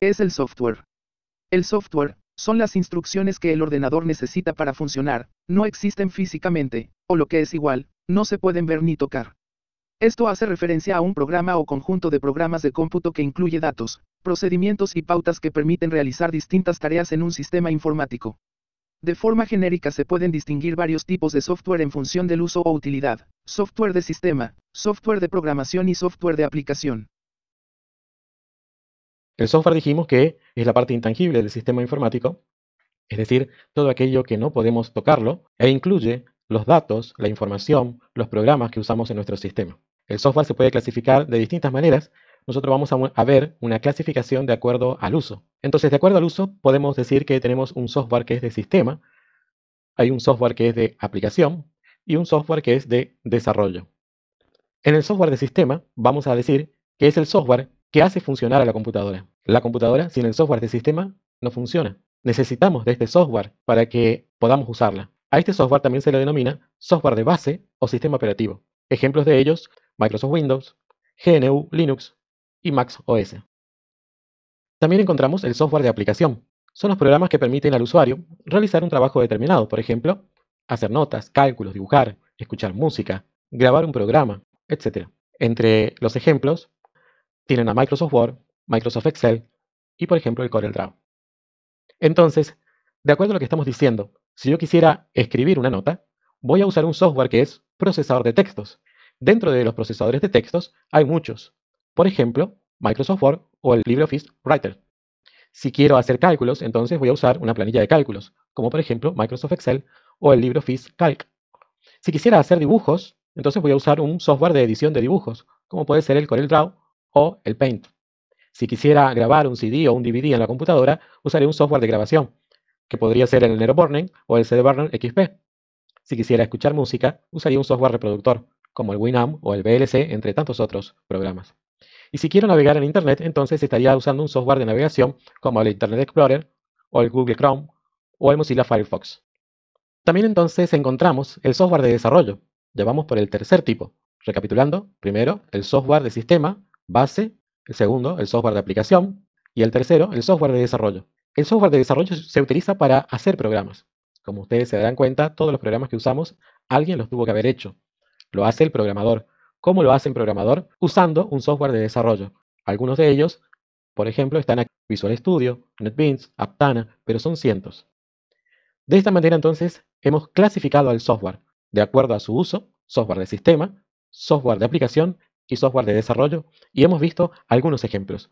¿Qué es el software? El software, son las instrucciones que el ordenador necesita para funcionar, no existen físicamente, o lo que es igual, no se pueden ver ni tocar. Esto hace referencia a un programa o conjunto de programas de cómputo que incluye datos, procedimientos y pautas que permiten realizar distintas tareas en un sistema informático. De forma genérica se pueden distinguir varios tipos de software en función del uso o utilidad, software de sistema, software de programación y software de aplicación. El software dijimos que es la parte intangible del sistema informático, es decir, todo aquello que no podemos tocarlo, e incluye los datos, la información, los programas que usamos en nuestro sistema. El software se puede clasificar de distintas maneras. Nosotros vamos a, ver una clasificación de acuerdo al uso. Entonces, de acuerdo al uso, podemos decir que tenemos un software que es de sistema, hay un software que es de aplicación y un software que es de desarrollo. En el software de sistema, vamos a decir que es el software que hace funcionar a la computadora. La computadora, sin el software de sistema, no funciona. Necesitamos de este software para que podamos usarla. A este software también se le denomina software de base o sistema operativo. Ejemplos de ellos Microsoft Windows, GNU Linux y Mac OS. También encontramos el software de aplicación. Son los programas que permiten al usuario realizar un trabajo determinado, por ejemplo, hacer notas, cálculos, dibujar, escuchar música, grabar un programa, etc. Entre los ejemplos tienen a Microsoft Word, Microsoft Excel y, por ejemplo, el CorelDRAW. Entonces, de acuerdo a lo que estamos diciendo, si yo quisiera escribir una nota, voy a usar un software que es procesador de textos, Dentro de los procesadores de textos hay muchos. Por ejemplo, Microsoft Word o el LibreOffice Writer. Si quiero hacer cálculos, entonces voy a usar una planilla de cálculos, como por ejemplo Microsoft Excel o el LibreOffice Calc. Si quisiera hacer dibujos, entonces voy a usar un software de edición de dibujos, como puede ser el CorelDRAW o el Paint. Si quisiera grabar un CD o un DVD en la computadora, usaré un software de grabación, que podría ser el Nero Burning o el CD Burner XP. Si quisiera escuchar música, usaría un software reproductor, como el Winamp o el VLC, entre tantos otros programas. Y si quiero navegar en Internet, entonces estaría usando un software de navegación como el Internet Explorer o el Google Chrome o el Mozilla Firefox. También entonces encontramos el software de desarrollo. Ya vamos por el tercer tipo. Recapitulando, primero, el software de sistema, base, el segundo, el software de aplicación y el tercero, el software de desarrollo. El software de desarrollo se utiliza para hacer programas. Como ustedes se darán cuenta, todos los programas que usamos, alguien los tuvo que haber hecho. Lo hace el programador. ¿Cómo lo hace el programador? Usando un software de desarrollo. Algunos de ellos, por ejemplo, están aquí Visual Studio, NetBeans, Aptana, pero son cientos. De esta manera entonces hemos clasificado al software de acuerdo a su uso, software de sistema, software de aplicación y software de desarrollo, y hemos visto algunos ejemplos.